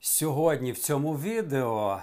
Сьогодні в цьому відео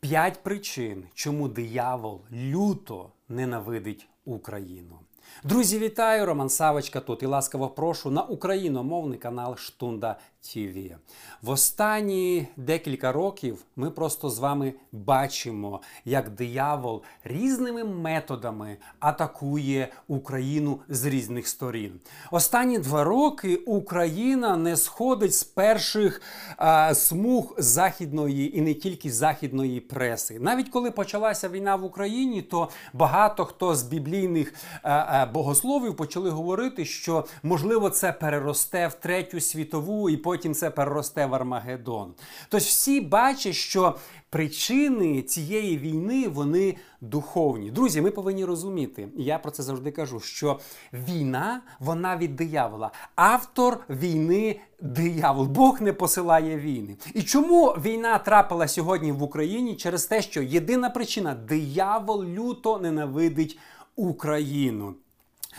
5 причин, чому диявол люто ненавидить Україну. Друзі, вітаю! Роман Савочка тут і ласкаво прошу на україномовний канал Штунда ТВ. В останні декілька років ми просто з вами бачимо, як диявол різними методами атакує Україну з різних сторін. Останні два роки Україна не сходить з перших а, смуг західної і не тільки західної преси. Навіть коли почалася війна в Україні, то багато хто з біблійних а, а, богословів почали говорити, що можливо це переросте в третю світову і потім це переросте в Армагеддон. Тож всі бачать, що причини цієї війни вони духовні. Друзі, ми повинні розуміти, я про це завжди кажу, що війна вона від диявола. Автор війни диявол. Бог не посилає війни. І чому війна трапила сьогодні в Україні? Через те, що єдина причина диявол люто ненавидить Україну.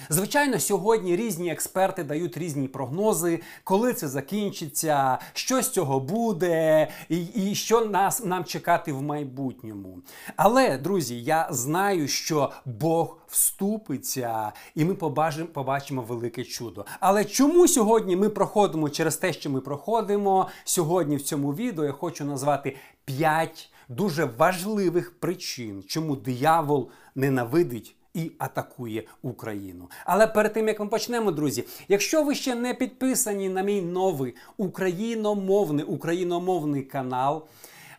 Звичайно, сьогодні різні експерти дають різні прогнози, коли це закінчиться, що з цього буде, і, і що нас нам чекати в майбутньому. Але, друзі, я знаю, що Бог вступиться, і ми побачимо, побачимо велике чудо. Але чому сьогодні ми проходимо через те, що ми проходимо сьогодні в цьому відео, я хочу назвати 5 дуже важливих причин, чому диявол ненавидить і атакує Україну. Але перед тим як ми почнемо, друзі, якщо ви ще не підписані на мій новий україномовний україномовний канал.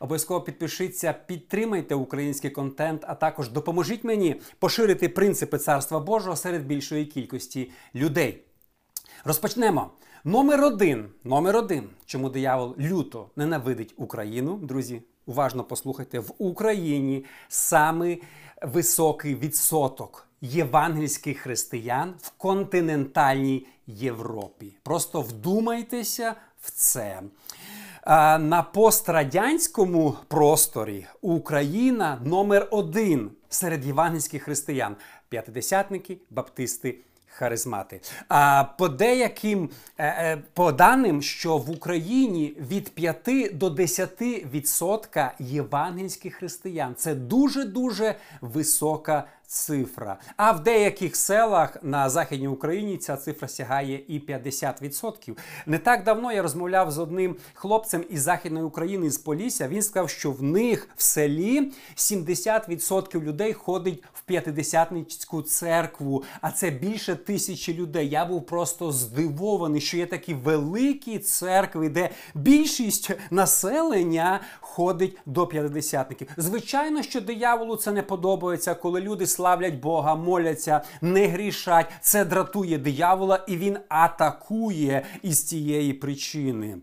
Обов'язково підпишіться, підтримайте український контент, а також допоможіть мені поширити принципи царства Божого серед більшої кількості людей. Розпочнемо. Номер один. Номер один. Чому диявол люто ненавидить Україну, друзі? Уважно послухайте, в Україні саме високий відсоток євангельських християн в континентальній Європі. Просто вдумайтеся в це. На пострадянському просторі Україна номер один серед євангельських християн: п'ятидесятники, баптисти. Харизмати. А по деяким е, е, по даним, що в Україні від 5 до 10% євангельських християн це дуже дуже висока цифра. А в деяких селах на Західній Україні ця цифра сягає і 50%. Не так давно я розмовляв з одним хлопцем із Західної України з Полісся. Він сказав, що в них в селі 70% людей ходить в п'ятидесятницьку церкву, а це більше тисячі людей. Я був просто здивований, що є такі великі церкви, де більшість населення ходить до п'ятидесятників. Звичайно, що дияволу це не подобається, коли люди славлять Бога, моляться, не грішать. Це дратує диявола, і він атакує із цієї причини.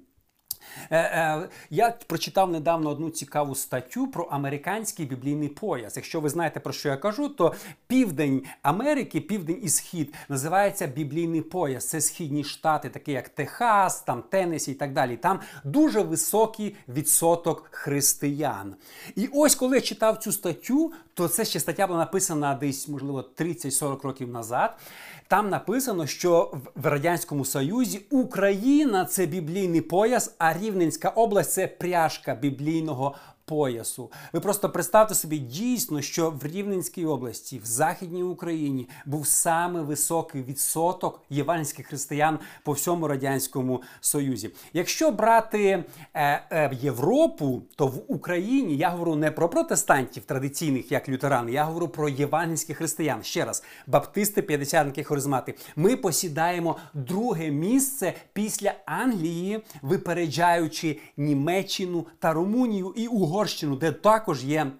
Е, е, я прочитав недавно одну цікаву статтю про американський біблійний пояс. Якщо ви знаєте про що я кажу, то південь Америки, південь і схід називається біблійний пояс. Це східні штати, такі як Техас, там Теннесі і так далі. Там дуже високий відсоток християн. І ось коли я читав цю статтю, то це ще стаття була написана десь, можливо, 30-40 років назад. Там написано, що в Радянському Союзі Україна це біблійний пояс, а Рівненська область це пряжка біблійного поясу. Ви просто представте собі дійсно, що в Рівненській області, в Західній Україні, був саме високий відсоток євангельських християн по всьому радянському союзі. Якщо брати е, е, Європу, то в Україні я говорю не про протестантів традиційних, як лютерани, я говорю про євангельських християн. Ще раз, баптисти, п'ятдесятники, харизмати. Ми посідаємо друге місце після Англії, випереджаючи Німеччину та Румунію і Угорщину. Угорщину, де також є.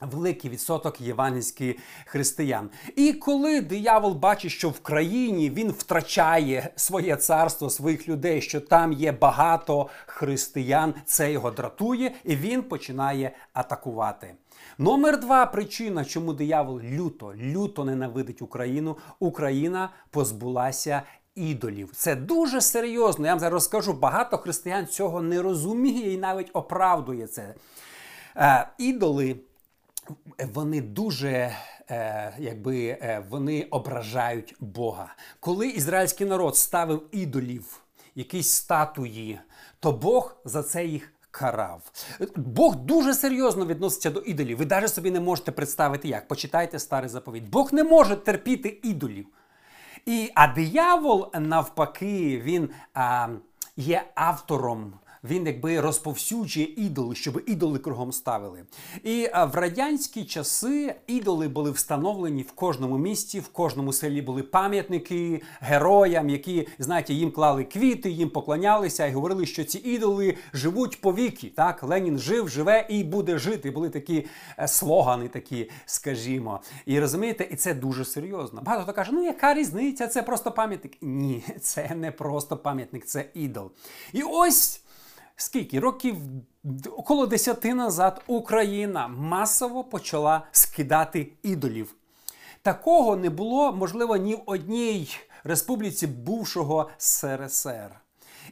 Великий відсоток євангельських християн. І коли диявол бачить, що в країні він втрачає своє царство, своїх людей, що там є багато християн, це його дратує, і він починає атакувати. Номер два причина, чому диявол люто, люто ненавидить Україну. Україна позбулася. Ідолів, це дуже серйозно. Я вам зараз розкажу. Багато християн цього не розуміє і навіть оправдує це. Е, ідоли вони дуже е, якби е, вони ображають Бога. Коли ізраїльський народ ставив ідолів, якісь статуї, то Бог за це їх. Карав. Бог дуже серйозно відноситься до ідолів. Ви навіть собі не можете представити, як. Почитайте старий заповідь. Бог не може терпіти ідолів. І, А диявол, навпаки, він а, є автором він якби розповсюджує ідоли, щоб ідоли кругом ставили. І в радянські часи ідоли були встановлені в кожному місті, в кожному селі були пам'ятники героям, які, знаєте, їм клали квіти, їм поклонялися і говорили, що ці ідоли живуть повіки. Так, Ленін жив, живе і буде жити. Були такі е, слогани, такі, скажімо. І розумієте, і це дуже серйозно. Багато хто каже, ну яка різниця? Це просто пам'ятник. Ні, це не просто пам'ятник, це ідол. І ось скільки років около десяти назад Україна масово почала скидати ідолів. Такого не було, можливо, ні в одній республіці бувшого СРСР.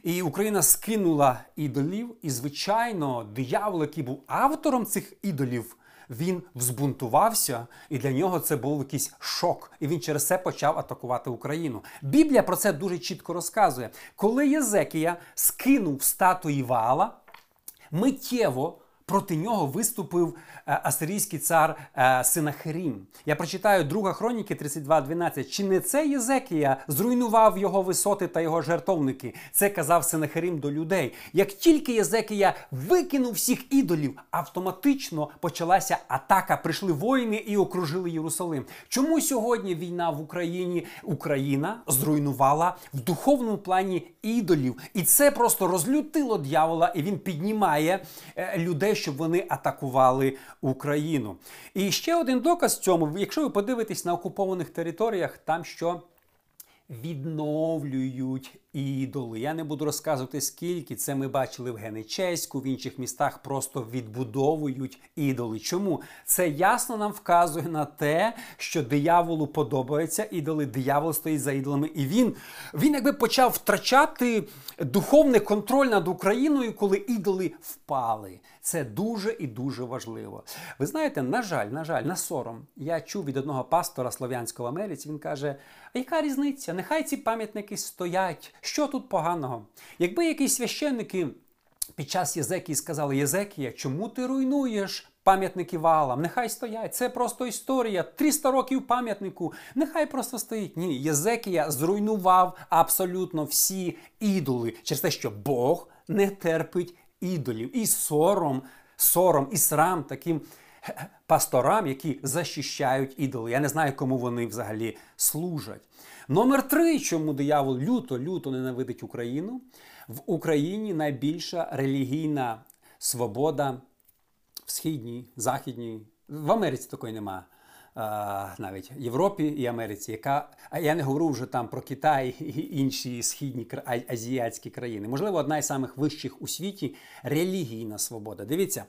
І Україна скинула ідолів, і, звичайно, диявол, який був автором цих ідолів, він взбунтувався, і для нього це був якийсь шок. І він через це почав атакувати Україну. Біблія про це дуже чітко розказує. Коли Єзекія скинув статуї вала, миттєво проти нього виступив е, асирійський цар е, Синахерім. Я прочитаю друга хроніки 32.12. Чи не це Єзекія зруйнував його висоти та його жертовники? Це казав Синахерім до людей. Як тільки Єзекія викинув всіх ідолів, автоматично почалася атака. Прийшли воїни і окружили Єрусалим. Чому сьогодні війна в Україні? Україна зруйнувала в духовному плані ідолів, і це просто розлютило дьявола, і він піднімає е, щоб вони атакували Україну. І ще один доказ цьому, якщо ви подивитесь на окупованих територіях, там що відновлюють ідоли. Я не буду розказувати, скільки це ми бачили в Генечеську, в інших містах просто відбудовують ідоли. Чому? Це ясно нам вказує на те, що дияволу подобаються ідоли, диявол стоїть за ідолами. І він, він якби почав втрачати духовний контроль над Україною, коли ідоли впали. Це дуже і дуже важливо. Ви знаєте, на жаль, на жаль, на сором. Я чув від одного пастора слов'янського в Америці. Він каже: А яка різниця? Нехай ці пам'ятники стоять. Що тут поганого? Якби якісь священники під час Єзекії сказали, Єзекія, чому ти руйнуєш? Пам'ятники валам, нехай стоять. Це просто історія. 300 років пам'ятнику. Нехай просто стоїть. Ні, Єзекія зруйнував абсолютно всі ідоли через те, що Бог не терпить ідолів. І сором, сором, і срам таким пасторам, які захищають ідоли. Я не знаю, кому вони взагалі служать. Номер три, чому диявол люто-люто ненавидить Україну. В Україні найбільша релігійна свобода в східній, західній, в Америці такої немає навіть Європі і Америці, яка а я не говорю вже там про Китай і інші східні азіатські країни. Можливо, одна із самих вищих у світі релігійна свобода. Дивіться,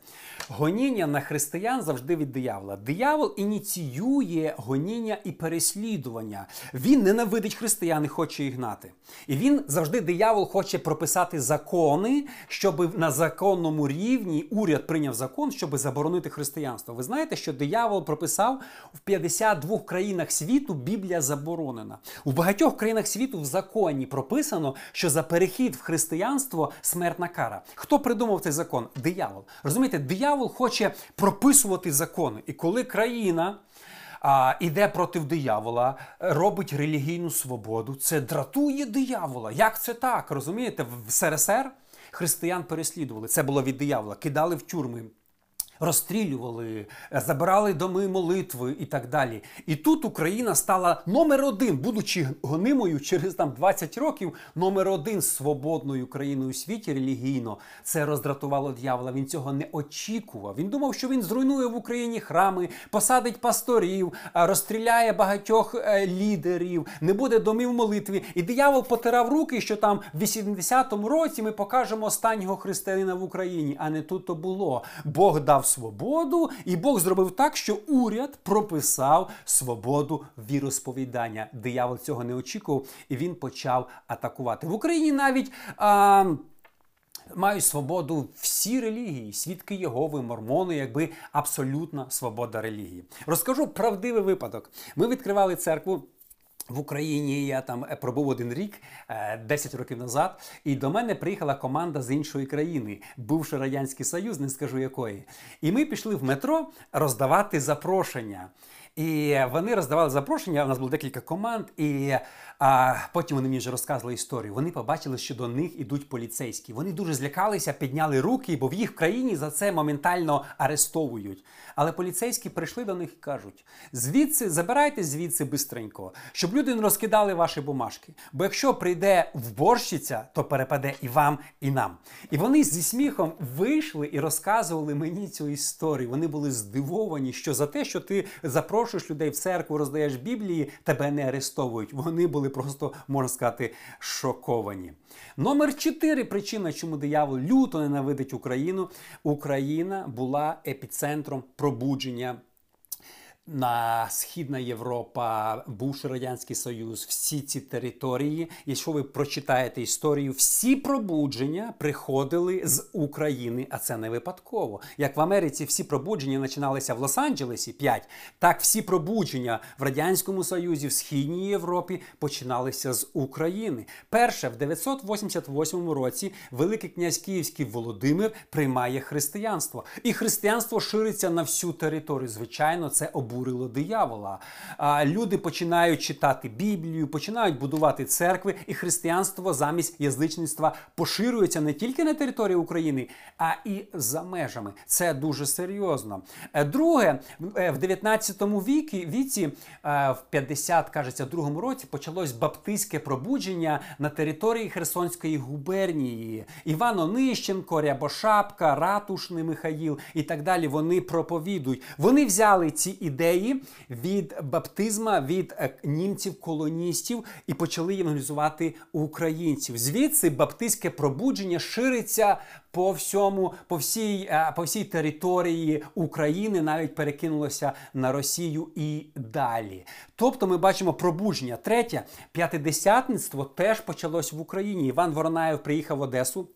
гоніння на християн завжди від диявола. Диявол ініціює гоніння і переслідування. Він ненавидить християн і хоче їх гнати. І він завжди диявол хоче прописати закони, щоб на законному рівні уряд прийняв закон, щоб заборонити християнство. Ви знаєте, що диявол прописав в 52 країнах світу Біблія заборонена. У багатьох країнах світу в законі прописано, що за перехід в християнство смертна кара. Хто придумав цей закон? Диявол. Розумієте, диявол хоче прописувати закони. І коли країна. А, Іде проти диявола, робить релігійну свободу. Це дратує диявола. Як це так? Розумієте? В СРСР християн переслідували. Це було від диявола, кидали в тюрми. Розстрілювали, забирали доми молитви і так далі. І тут Україна стала номер один, будучи гонимою через там 20 років, номер один свободною країною у світі релігійно. Це роздратувало дьявола. Він цього не очікував. Він думав, що він зруйнує в Україні храми, посадить пасторів, розстріляє багатьох е, лідерів, не буде домів молитви. І диявол потирав руки, що там в 80-му році ми покажемо останнього християнина в Україні. А не тут то було. Бог дав свободу, і Бог зробив так, що уряд прописав свободу віросповідання. Диявол цього не очікував, і він почав атакувати в Україні. Навіть а, мають свободу всі релігії, свідки Єгови, мормони, якби абсолютна свобода релігії. Розкажу правдивий випадок. Ми відкривали церкву. В Україні я там е, пробув один рік, 10 е, років назад, і до мене приїхала команда з іншої країни, бувши радянський союз, не скажу якої. І ми пішли в метро роздавати запрошення. І вони роздавали запрошення. У нас було декілька команд, і а, потім вони мені вже розказували історію. Вони побачили, що до них ідуть поліцейські. Вони дуже злякалися, підняли руки, бо в їх країні за це моментально арестовують. Але поліцейські прийшли до них і кажуть: звідси забирайте звідси бистренько, щоб люди не розкидали ваші бумажки. Бо якщо прийде вборщиця, то перепаде і вам, і нам. І вони зі сміхом вийшли і розказували мені цю історію. Вони були здивовані, що за те, що ти запрошуєш людей в церкву, роздаєш Біблії, тебе не арестовують. Вони були просто, можна сказати, шоковані. Номер 4 причина, чому диявол люто ненавидить Україну. Україна була епіцентром пробудження на Східна Європа, бувший Радянський Союз, всі ці території. Якщо ви прочитаєте історію, всі пробудження приходили з України, а це не випадково. Як в Америці всі пробудження починалися в Лос-Анджелесі 5, так всі пробудження в Радянському Союзі, в Східній Європі починалися з України. Перше, в 988 році Великий князь Київський Володимир приймає християнство, і християнство шириться на всю територію. Звичайно, це обов'язково обурило диявола. Люди починають читати Біблію, починають будувати церкви, і християнство замість язичництва поширюється не тільки на території України, а і за межами. Це дуже серйозно. Е, друге, в 19 е, віці, віці, е, в 50, кажеться, другому році почалось баптистське пробудження на території Херсонської губернії. Іван Онищенко, Рябошапка, Ратушний Михаїл і так далі. Вони проповідують. Вони взяли ці ідеї ідеї від баптизма від е, німців-колоністів і почали євангелізувати українців. Звідси баптистське пробудження шириться по всьому, по всій, е, по всій території України, навіть перекинулося на Росію і далі. Тобто ми бачимо пробудження. Третє п'ятидесятництво теж почалось в Україні. Іван Воронаєв приїхав в Одесу.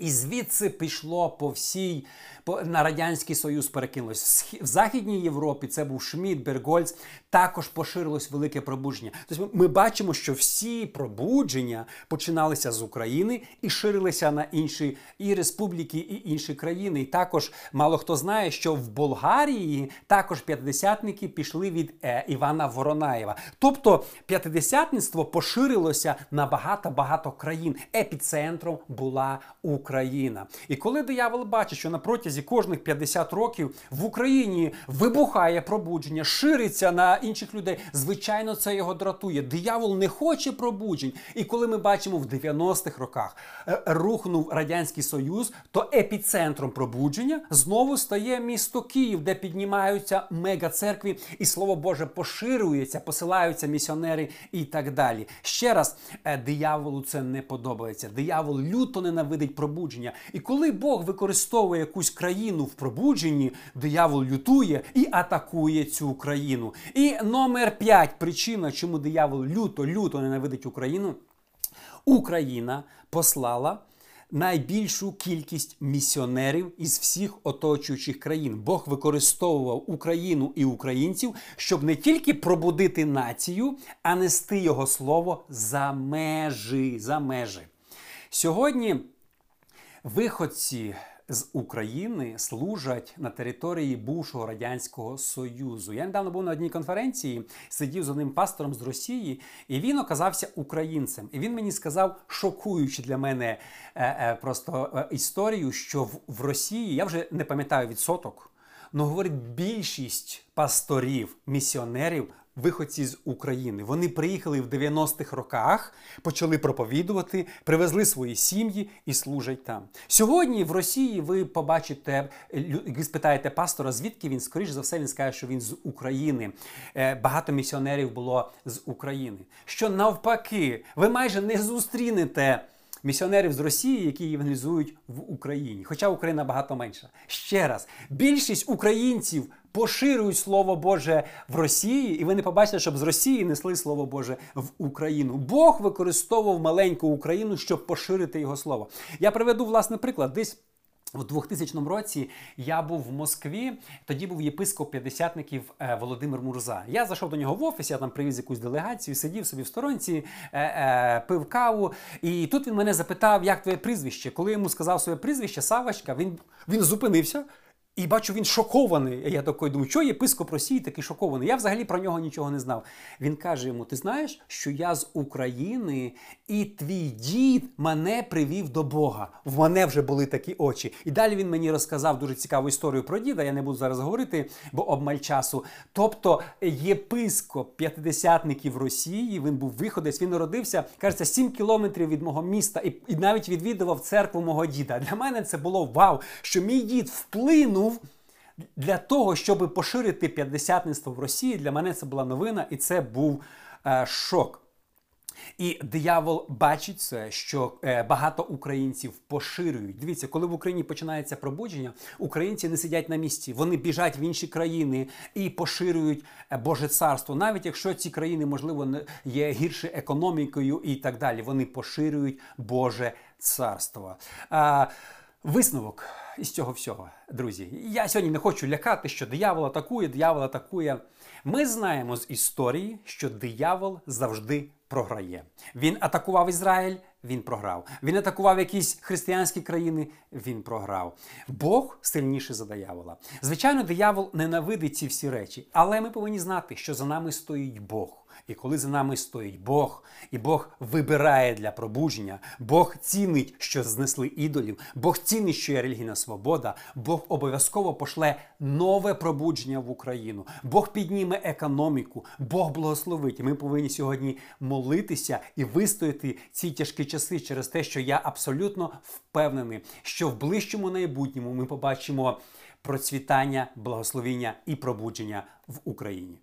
І звідси пішло по всій по, на Радянський Союз перекинулось. В Західній Європі це був Шмідт, Бергольц, також поширилось велике пробудження. Тобто ми бачимо, що всі пробудження починалися з України і ширилися на інші і республіки, і інші країни. І також мало хто знає, що в Болгарії також п'ятдесятники пішли від е, Івана Воронаєва. Тобто п'ятидесятництво поширилося на багато-багато країн. Епіцентром була Україна. І коли диявол бачить, що на протязі кожних 50 років в Україні вибухає пробудження, шириться на інших людей. Звичайно, це його дратує. Диявол не хоче пробуджень. І коли ми бачимо в 90-х роках е, рухнув Радянський Союз, то епіцентром пробудження знову стає місто Київ, де піднімаються мегацеркві, і слово Боже поширюється, посилаються місіонери і так далі. Ще раз, е, дияволу це не подобається. Диявол люто ненавидить пробудження. І коли Бог використовує якусь країну в пробудженні, диявол лютує і атакує цю країну. І номер 5 причина, чому диявол люто-люто ненавидить Україну. Україна послала найбільшу кількість місіонерів із всіх оточуючих країн. Бог використовував Україну і українців, щоб не тільки пробудити націю, а нести його слово за межі. За межі. Сьогодні виходці з України служать на території бувшого радянського союзу. Я недавно був на одній конференції, сидів з одним пастором з Росії, і він оказався українцем. І він мені сказав, шокуючи для мене е, е, просто е, історію, що в, Росії я вже не пам'ятаю відсоток. Ну, говорить, більшість пасторів, місіонерів виходці з України. Вони приїхали в 90-х роках, почали проповідувати, привезли свої сім'ї і служать там. Сьогодні в Росії ви побачите, ви спитаєте пастора, звідки він, скоріш за все, він скаже, що він з України. Е, багато місіонерів було з України. Що навпаки, ви майже не зустрінете. Місіонерів з Росії, які євангелізують в Україні, хоча Україна багато менша. Ще раз, більшість українців Поширюють Слово Боже в Росії, і ви не побачите, щоб з Росії несли Слово Боже в Україну. Бог використовував маленьку Україну, щоб поширити його слово. Я приведу власний приклад. Десь у 2000 році я був в Москві, тоді був єпископ п'ятдесятників е, Володимир Мурза. Я зайшов до нього в офіс, я там привіз якусь делегацію, сидів собі в сторонці, е, е, пив каву. І тут він мене запитав, як твоє прізвище. Коли я йому сказав своє прізвище, Савочка, він, він зупинився. І бачу, він шокований. Я такий думаю, що єпископ Росії такий шокований. Я взагалі про нього нічого не знав. Він каже йому: Ти знаєш, що я з України, і твій дід мене привів до Бога. В мене вже були такі очі. І далі він мені розказав дуже цікаву історію про діда. Я не буду зараз говорити, бо обмаль часу. Тобто, єпископ п'ятидесятників Росії, він був виходець, він народився, кажеться, 7 кілометрів від мого міста, і, і навіть відвідував церкву мого діда. Для мене це було вау, що мій дід вплинув. Для того, щоб поширити п'ятдесятництво в Росії, для мене це була новина, і це був е, шок. І диявол бачить це, що е, багато українців поширюють. Дивіться, коли в Україні починається пробудження, українці не сидять на місці, вони біжать в інші країни і поширюють е, Боже царство. Навіть якщо ці країни, можливо, є гірше економікою і так далі, вони поширюють Боже царство. Е, Висновок із цього всього, друзі. Я сьогодні не хочу лякати, що диявол атакує, диявол атакує. Ми знаємо з історії, що диявол завжди програє. Він атакував Ізраїль, він програв. Він атакував якісь християнські країни, він програв. Бог сильніший за диявола. Звичайно, диявол ненавидить ці всі речі, але ми повинні знати, що за нами стоїть Бог. І коли за нами стоїть Бог, і Бог вибирає для пробудження, Бог цінить, що знесли ідолів, Бог цінить, що є релігійна свобода, Бог обов'язково пошле нове пробудження в Україну. Бог підніме економіку, Бог благословить. І ми повинні сьогодні молитися і вистояти ці тяжкі часи через те, що я абсолютно впевнений, що в ближчому майбутньому ми побачимо процвітання, благословіння і пробудження в Україні.